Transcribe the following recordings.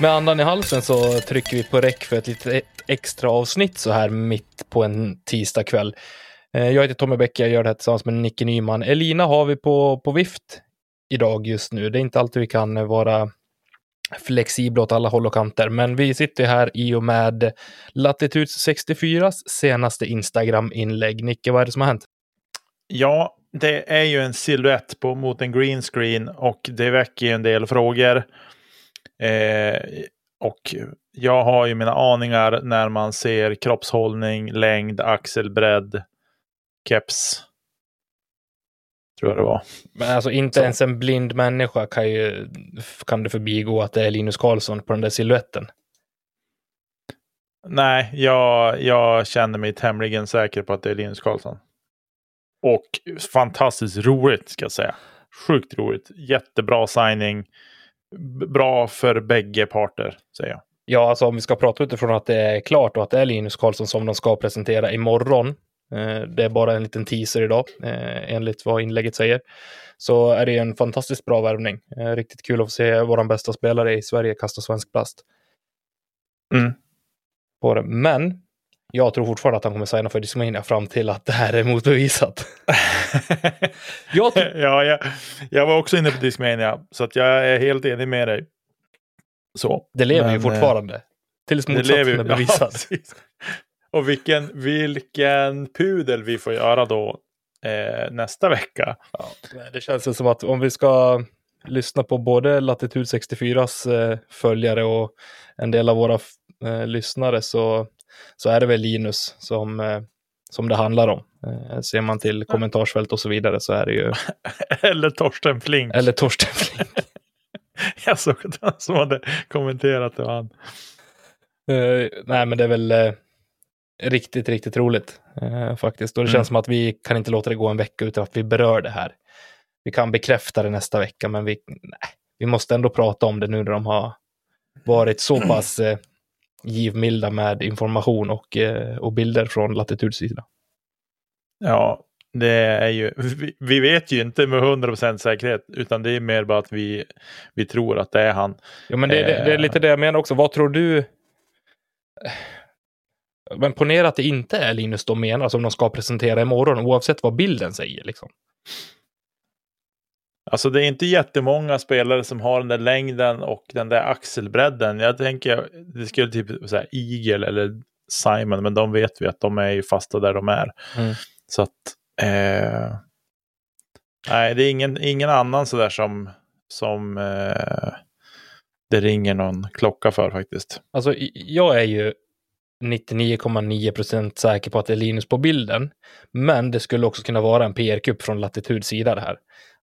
Med andan i halsen så trycker vi på räck för ett litet e- extra avsnitt så här mitt på en tisdagkväll. Eh, jag heter Tommy Bäck, jag gör det här tillsammans med Nicke Nyman. Elina har vi på, på vift idag just nu. Det är inte alltid vi kan eh, vara flexibla åt alla håll och kanter, men vi sitter här i och med Latitudes 64s senaste Instagram-inlägg. Nicke, vad är det som har hänt? Ja, det är ju en siluett mot en green screen och det väcker ju en del frågor. Eh, och jag har ju mina aningar när man ser kroppshållning, längd, axelbredd, keps. Tror jag det var. Men alltså inte Så. ens en blind människa kan ju kan det förbigå att det är Linus Karlsson på den där siluetten. Nej, jag, jag känner mig tämligen säker på att det är Linus Karlsson. Och fantastiskt roligt ska jag säga. Sjukt roligt. Jättebra signing bra för bägge parter, säger jag. Ja, alltså om vi ska prata utifrån att det är klart och att det är Linus Karlsson som de ska presentera imorgon. Eh, det är bara en liten teaser idag, eh, enligt vad inlägget säger. Så är det en fantastiskt bra värvning. Eh, riktigt kul att få se vår bästa spelare i Sverige kasta svensk plast. Mm. På det. Men jag tror fortfarande att han kommer signa för Discmania fram till att det här är motbevisat. jag ja, jag, jag var också inne på Discmania, så att jag är helt enig med dig. Så. Det lever Men, ju fortfarande. Eh, tills motsatsen är bevisad. Ja, och vilken, vilken pudel vi får göra då eh, nästa vecka. Ja, det känns som att om vi ska lyssna på både Latitude 64s eh, följare och en del av våra eh, lyssnare så så är det väl Linus som, eh, som det handlar om. Eh, ser man till kommentarsfält och så vidare så är det ju... Eller Torsten Flink. Eller Torsten Flink. Jag såg att han som hade kommenterat det var han. Uh, nej, men det är väl uh, riktigt, riktigt roligt uh, faktiskt. Och det mm. känns som att vi kan inte låta det gå en vecka utan att vi berör det här. Vi kan bekräfta det nästa vecka, men vi, nej, vi måste ändå prata om det nu när de har varit så pass givmilda med information och, eh, och bilder från latitudssida. Ja, det är ju, vi, vi vet ju inte med 100% säkerhet, utan det är mer bara att vi, vi tror att det är han. Ja, men det, det, det är lite det jag menar också. Vad tror du? Men ponera att det inte är Linus de menar som de ska presentera imorgon, oavsett vad bilden säger. Liksom. Alltså det är inte jättemånga spelare som har den där längden och den där axelbredden. Jag tänker, det skulle typ säga Eagle eller Simon, men de vet vi att de är ju fasta där de är. Mm. Så att, eh, nej, det är ingen, ingen annan sådär som, som eh, det ringer någon klocka för faktiskt. Alltså, jag är ju 99,9% säker på att det är Linus på bilden. Men det skulle också kunna vara en PR-kupp från Latituds sida det här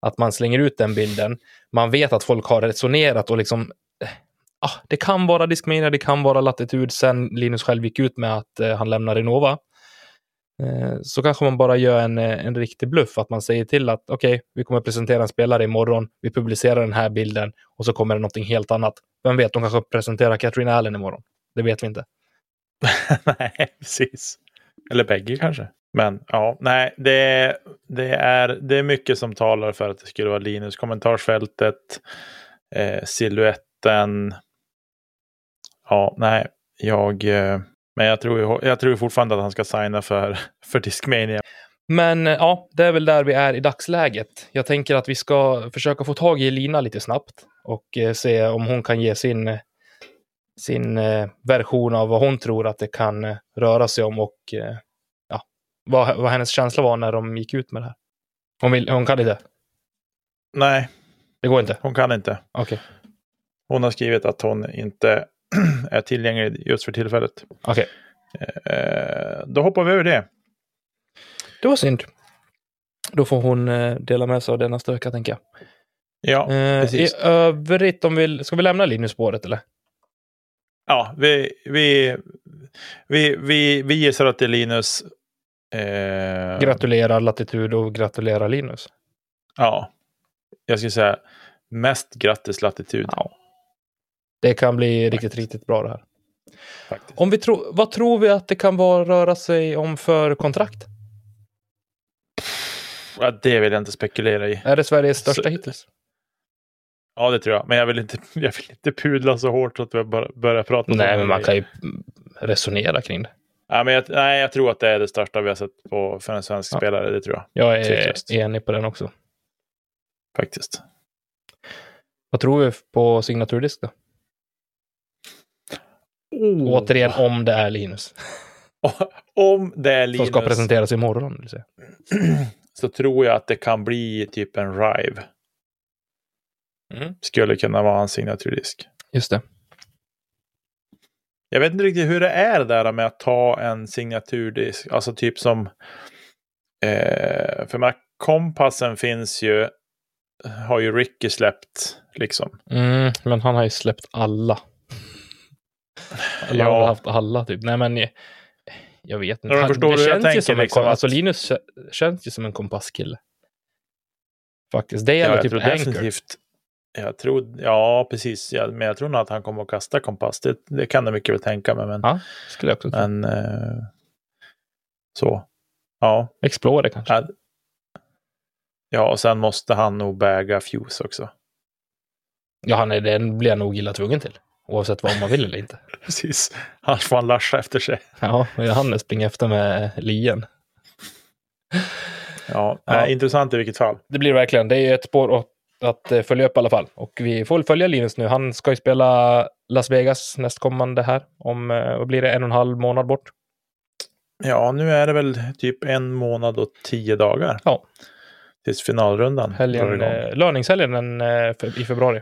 att man slänger ut den bilden. Man vet att folk har resonerat och liksom eh, ah, det kan vara Discmania, det kan vara latitud sen Linus själv gick ut med att eh, han lämnar Renova. Eh, så kanske man bara gör en, eh, en riktig bluff, att man säger till att okej, okay, vi kommer presentera en spelare imorgon, vi publicerar den här bilden och så kommer det någonting helt annat. Vem vet, de kanske presenterar Katrin Allen imorgon. Det vet vi inte. Nej, precis. Eller bägge kanske. Men ja, nej, det, det, är, det är mycket som talar för att det skulle vara Linus. Kommentarsfältet, eh, siluetten. Ja, nej, jag... Eh, men jag tror, jag tror fortfarande att han ska signa för, för Discmania. Men eh, ja, det är väl där vi är i dagsläget. Jag tänker att vi ska försöka få tag i Lina lite snabbt och eh, se om hon kan ge sin, eh, sin eh, version av vad hon tror att det kan röra sig om och vad, vad hennes känsla var när de gick ut med det här. Hon, vill, hon kan inte? Nej. Det går inte? Hon kan inte. Okay. Hon har skrivit att hon inte är tillgänglig just för tillfället. Okej. Okay. Eh, då hoppar vi över det. Det var synd. Då får hon eh, dela med sig av det nästa vecka, tänker jag. Ja, eh, precis. I övrigt, om vi, ska vi lämna Linus-spåret eller? Ja, vi, vi, vi, vi, vi gissar att det är Linus Eh, gratulerar Latitud och gratulerar Linus. Ja, jag skulle säga mest grattis Latitud. Ja. Det kan bli Faktiskt. riktigt, riktigt bra det här. Faktiskt. Om vi tro, vad tror vi att det kan vara, röra sig om för kontrakt? Ja, det vill jag inte spekulera i. Är det Sveriges största Så, hittills? Ja, det tror jag. Men jag vill inte, jag vill inte pudla så hårt så att vi bara börjar prata om Nej, men man kan ju resonera kring det. Ja, men jag, nej, jag tror att det är det största vi har sett på, för en svensk Ja. spelare. Det tror jag Jag är Tveklöst. enig på den också. faktiskt. Vad tror vi på signaturdisk då? Oh. Återigen, om det är Linus. Om det är Som Linus ska presenteras imorgon. Vill säga. så tror jag att det kan bli typ en Rive. Mm. Skulle kunna vara en signaturdisk. Just det. Jag vet inte riktigt hur det är där med att ta en signaturdisk. Alltså typ som... Eh, för med kompassen finns ju... Har ju Ricky släppt liksom. Mm, men han har ju släppt alla. Alla Ja. har haft alla typ. Nej men jag, vet inte. Ja, Han, förstår det känns ju som en, liksom alltså att- Linus kä- känns ju som en kompasskille. Faktiskt. Det Ja, gäller jag typ Anchor. definitivt... Jag tror, ja, precis. Ja, men jag tror nog att han kommer att kasta kompass. Det, det kan jag mycket väl tänka mig. Men, Ja, skulle jag också tro. men eh, så. Ja, Explorer kanske. Ja, ja, och sen måste han nog väga Fuse också. Ja, är, den blir jag nog illa tvungen till. Oavsett vad man vill eller inte. Precis. Annars får han lascha efter sig. Ja, och han springer efter med lien. Ja, Ja. Nej, intressant i vilket fall. Det blir verkligen. Det är ju ett spår att, att eh, följa upp i alla fall. Och vi får följa Linus nu. Han ska ju spela Las Vegas nästkommande här. Om, eh, vad blir det, en och en halv månad bort? Ja, nu är det väl typ en månad och tio dagar. Ja. Tills finalrundan Helgen, eh, löningshelgen i februari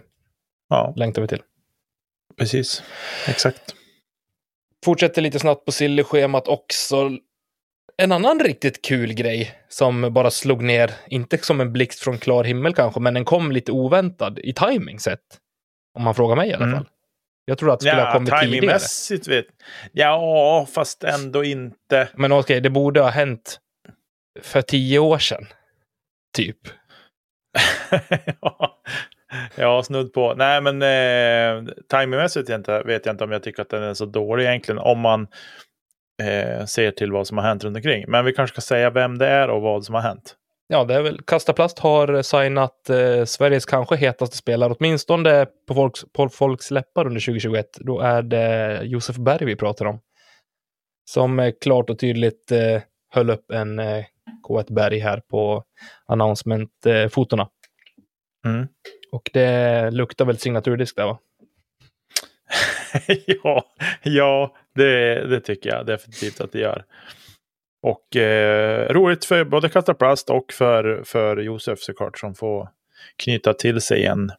Ja, längtar vi till. precis. Exakt. Fortsätter lite snabbt på Silly-schemat också. En annan riktigt kul grej som bara slog ner, inte som en blixt från klar himmel kanske, men den kom lite oväntad i timing sett. Om man frågar mig i alla Mm. fall. Jag trodde att det skulle ha Ja, kommit tidigare. vet Ja, fast ändå inte. Men okej, det borde ha hänt för tio år sedan. Typ. ja. ja, snudd på. Nej, men eh, timingmässigt vet jag inte om jag tycker att den är så dålig egentligen. Om man eh, ser till vad som har hänt runt omkring. Men vi kanske ska säga vem det är och vad som har hänt. Ja, det är väl Kasta Plast har signat eh, Sveriges kanske hetaste spelare, åtminstone på folks, på folks läppar under 2021. Då är det Josef Berg vi pratar om. Som eh, klart och tydligt eh, höll upp en eh, K1 Berg här på announcement-fotona. Mm. Och det luktar väl signaturdisk där va? ja, ja det, det tycker jag definitivt att det gör. Och eh, roligt för både Kasta Plast och för, för Josef såklart som får knyta till sig en,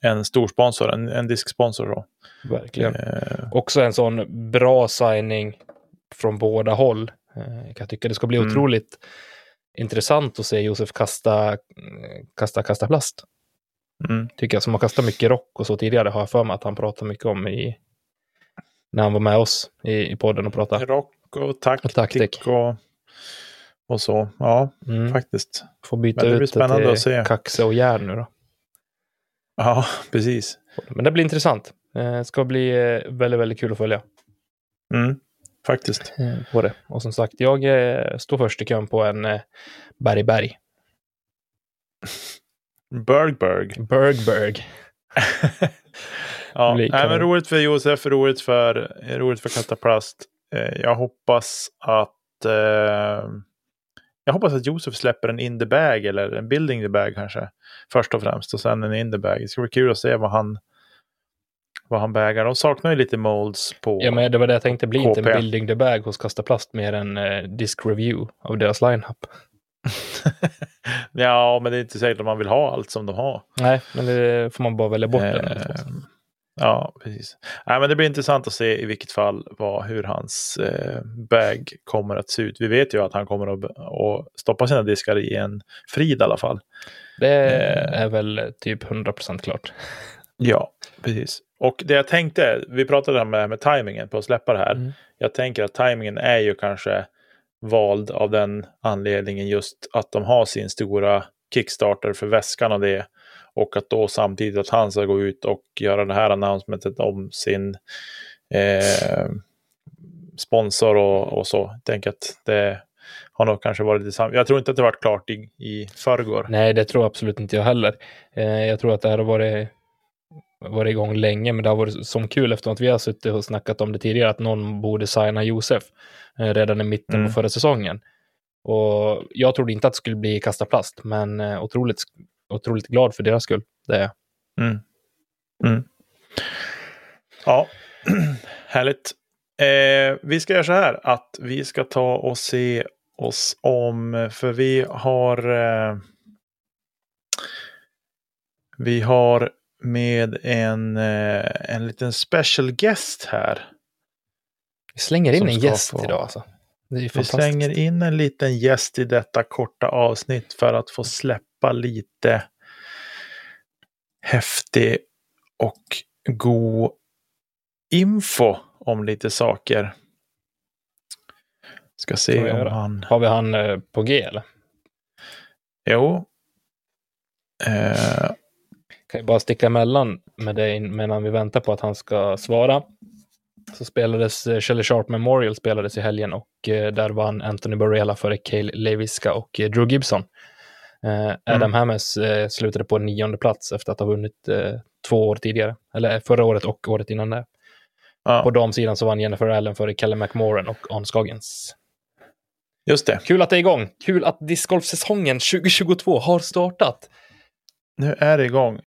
en stor sponsor, en, en disksponsor. Då. Verkligen. Eh, Också en sån bra signing från båda håll. Eh, Jag kan tycka det ska bli Mm. otroligt intressant att se Josef kasta, kasta, kasta plast. Mm. Tycker jag, som har kastat mycket rock och så tidigare har jag för mig att han pratar mycket om i när han var med oss i, i podden och pratade. Rock och taktik Och taktik. och, och så. Ja, Mm. faktiskt. Får byta Men det ut spännande det att se. till kaxe och järn nu då. Ja, precis. Men det blir intressant. Det ska bli eh, väldigt, väldigt kul att följa Mm. Faktiskt. eh, på det. Och som sagt, jag eh, står först i kön på en eh, Berg Berg. Bergberg. Bergberg. ja, blir nej, men roligt för Josef, roligt för, roligt för Kataplast. Eh, jag hoppas att eh, jag hoppas att Josef släpper en in the bag eller en building the bag kanske. Först och främst och sen en in the bag. Det ska bli kul att se vad han vad han bagar. De saknar ju lite molds på. Ja, men det var det jag tänkte. Bli inte en KP. building the bag hos Kasta Plast mer än eh, disk review av deras lineup. ja, men det är inte säkert att man vill ha allt som de har. Nej, men det får man bara välja bort. Eh, ja, precis. Nej, men det blir intressant att se i vilket fall vad, hur hans eh, bag kommer att se ut. Vi vet ju att han kommer att, att stoppa sina diskar i en frid i alla fall. Det är väl typ 100% klart. Ja, precis. Och det jag tänkte, vi pratade om här med tajmingen på att släppa det här. Mm. Jag tänker att tajmingen är ju kanske vald av den anledningen just att de har sin stora Kickstarter för väskan och det. Och att då samtidigt att han ska gå ut och göra det här announcementet om sin eh, sponsor och, och så. Jag tänker att det, har nog kanske varit detsamma. Jag tror inte att det varit klart i, i förrgår. Nej, det tror absolut inte jag heller. Eh, jag tror att det här har varit, varit igång länge, men det har varit som kul efter att vi har suttit och snackat om det tidigare, att någon borde signa Josef eh, redan i mitten mm. på förra säsongen. Och jag trodde inte att det skulle bli kasta plast, men eh, otroligt, otroligt glad för deras skull. Det är mm. mm. Ja, härligt. Eh, vi ska göra så här att vi ska ta och se oss om, för vi har eh, vi har med en, eh, en liten special guest här. Vi slänger in en gäst få... idag alltså. vi slänger in en liten gäst i detta korta avsnitt för att få släppa lite häftig och god info om lite saker. Ska se om han... Har vi han eh, på G eller? Jo. Eh... Kan jag bara sticka emellan med dig medan vi väntar på att han ska svara. Så spelades eh, Shelley Sharp Memorial spelades i helgen och eh, där vann Anthony Barella före Cale Leviska och eh, Drew Gibson. Eh, Adam mm. Hammes slutade på nionde plats efter att ha vunnit två år tidigare, eller förra året och året innan det. Ja. På damsidan så vann Jennifer Allen före Kelly McMoran och Arne Skagens. Just det. Kul att det är igång. Kul att discgolfsäsongen 2022 har startat. Nu är det igång.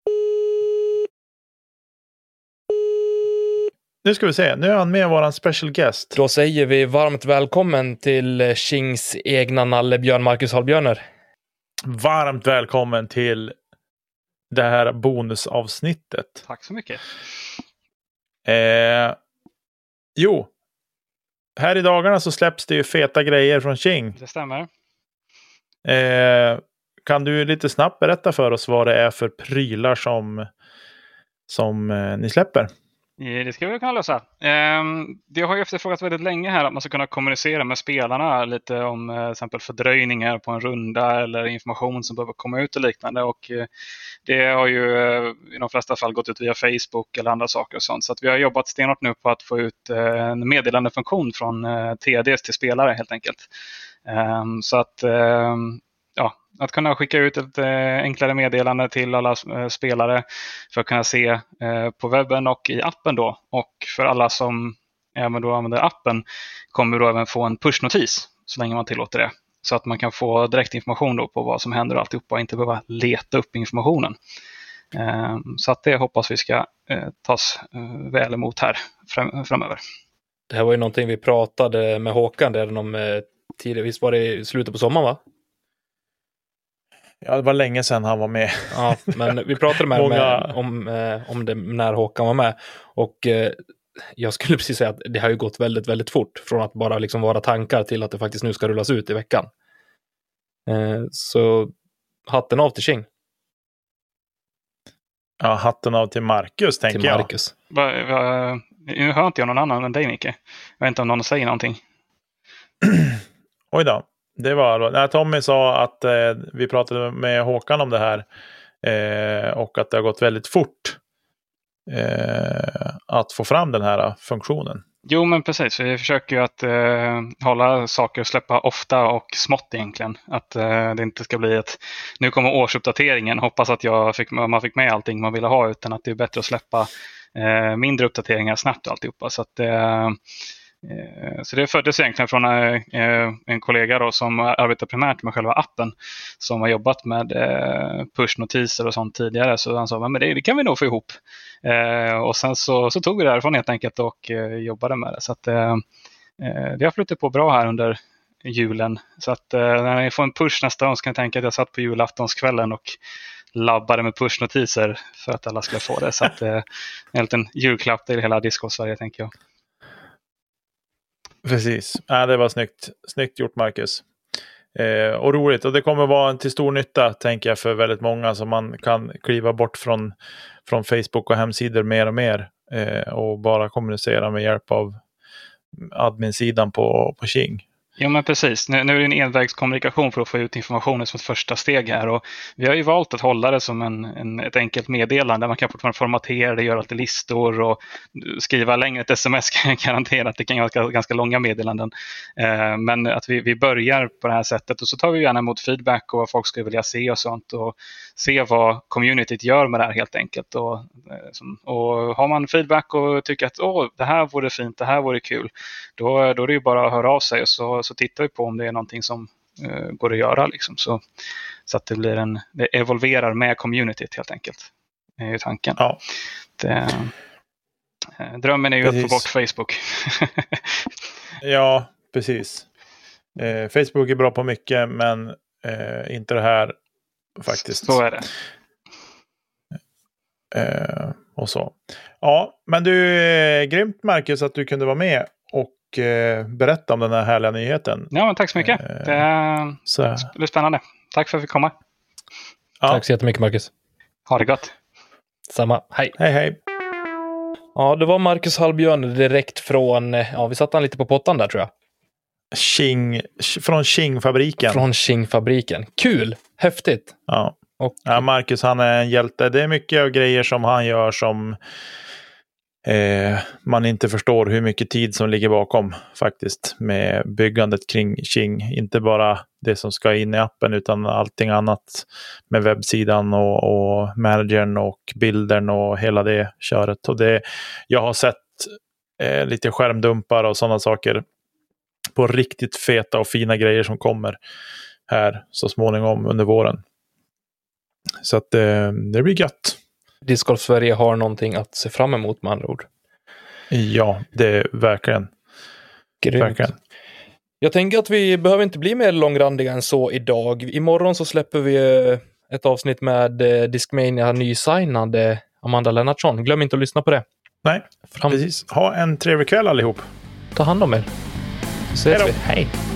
Nu ska vi se, nu är han med våran special guest. Då säger vi varmt välkommen till Kings egna nalle Björn Marcus Hallbjörner. Varmt välkommen till det här bonusavsnittet. Tack så mycket. Eh, jo, här i dagarna så släpps det ju feta grejer från King. Det stämmer. Eh, kan du lite snabbt berätta för oss vad det är för prylar som, som eh, ni släpper? Det ska vi kunna lösa. Ehm, det har ju efterfrågats väldigt länge här att man ska kunna kommunicera med spelarna lite om eh, till exempel fördröjningar på en runda eller information som behöver komma ut och liknande. Och eh, det har ju eh, i de flesta fall gått ut via Facebook eller andra saker och sånt. Så att vi har jobbat stenhårt nu på att få ut eh, en meddelandefunktion från eh, TDs till spelare helt enkelt. Ehm, så att ehm, ja, att kunna skicka ut ett eh, enklare meddelande till alla eh, spelare för att kunna se eh, på webben och i appen då. Och för alla som även då använder appen kommer då även få en pushnotis så länge man tillåter det. Så att man kan få direktinformation då på vad som händer och alltihopa och inte behöva leta upp informationen. Så att det hoppas vi ska tas väl emot här framöver. Det här var ju någonting vi pratade med Håkan redan om tidigare, visst var det i slutet på sommaren va? Ja, det var länge sedan han var med. Ja, men vi pratade med, Många... med om, eh, om det när Håkan var med. Och eh, jag skulle precis säga att det har ju gått väldigt, väldigt fort från att bara liksom vara tankar till att det faktiskt nu ska rullas ut i veckan. Eh, så hatten av till King. Ja, hatten av till Marcus, tänker till Marcus. jag. Va, va, nu hör inte jag någon annan än dig, Micke. Jag vet inte om någon säger någonting. Oj då. Det var när Tommy sa att eh, vi pratade med Håkan om det här eh, och att det har gått väldigt fort eh, att få fram den här eh, funktionen. Jo, men precis. Vi försöker ju att eh, hålla saker och släppa ofta och smått egentligen. Att eh, det inte ska bli ett nu kommer årsuppdateringen. Hoppas att jag fick, man fick med allting man ville ha utan att det är bättre att släppa eh, mindre uppdateringar snabbt och alltihopa. Så att, Eh, Eh, så det föddes egentligen från eh, eh, en kollega då som arbetar primärt med själva appen som har jobbat med pushnotiser och sånt tidigare. Så han sa men det, det kan vi nog få ihop. Och sen så, så tog vi det härifrån helt enkelt och jobbade med det. Så att, det har flutit på bra här under julen. Så att när ni får en push nästa gång så kan jag tänka att jag satt på julaftonskvällen och labbade med pushnotiser för att alla skulle få det. Så att, en liten julklapp till hela Discord-Sverige tänker jag. Precis, ja, det var snyggt, snyggt gjort Marcus. Eh, och roligt och det kommer vara till stor nytta tänker jag för väldigt många som man kan kliva bort från, från Facebook och hemsidor mer och mer eh, och bara kommunicera med hjälp av adminsidan på, på King. Ja, men precis. Nu, nu är det en envägskommunikation för att få ut informationen som ett första steg här. Och vi har ju valt att hålla det som en, en, ett enkelt meddelande. Man kan fortfarande formatera det, göra lite listor och skriva längre ett sms kan jag garantera att det kan vara ganska långa meddelanden. Eh, men att vi, vi börjar på det här sättet och så tar vi gärna emot feedback och vad folk skulle vilja se och sånt och se vad communityt gör med det här helt enkelt. Och, eh, och har man feedback och tycker att Åh, det här vore fint, det här vore kul, då, då är det ju bara att höra av sig och så, så tittar vi på om det är någonting som uh, går att göra. Liksom. Så, så att det blir en, det evolverar med communityt helt enkelt. Det är ju tanken. Ja. Det, uh, drömmen är ju precis. att få bort Facebook. ja, precis. Eh, Facebook är bra på mycket, men eh, inte det här faktiskt. Så är det. Eh, och så. Ja, men du, eh, grymt Marcus att du kunde vara med och eh, berätta om den här härliga nyheten. Ja, men tack så mycket. Eh, det, så. blir spännande. Tack för att vi fick komma. Ja. Tack så jättemycket Marcus. Ha det gott. Samma. Hej. Hej, hej. Ja, det var Marcus Hallbjörn direkt från, eh, ja, vi satte han lite på pottan där tror jag. King, från King-fabriken. Från King-fabriken. Kul! Häftigt! Ja. Och... ja, Marcus han är en hjälte. Det är mycket av grejer som han gör som eh, man inte förstår hur mycket tid som ligger bakom faktiskt med byggandet kring King. Inte bara det som ska in i appen utan allting annat med webbsidan och, och managern och bilden och hela det köret. Och det, jag har sett eh, lite skärmdumpar och sådana saker på riktigt feta och fina grejer som kommer här så småningom under våren. Så att eh, det blir gött. Discgolf Sverige har någonting att se fram emot med andra ord. Ja, det är verkligen. Grymt. Verkligen. Jag tänker att vi behöver inte bli mer långrandiga än så idag. Imorgon så släpper vi eh, ett avsnitt med eh, Discmania nysignade Amanda Lennartsson. Glöm inte att lyssna på det. Nej, Fram... precis. Ha en trevlig kväll allihop. Ta hand om er. Så ses vi. Hej!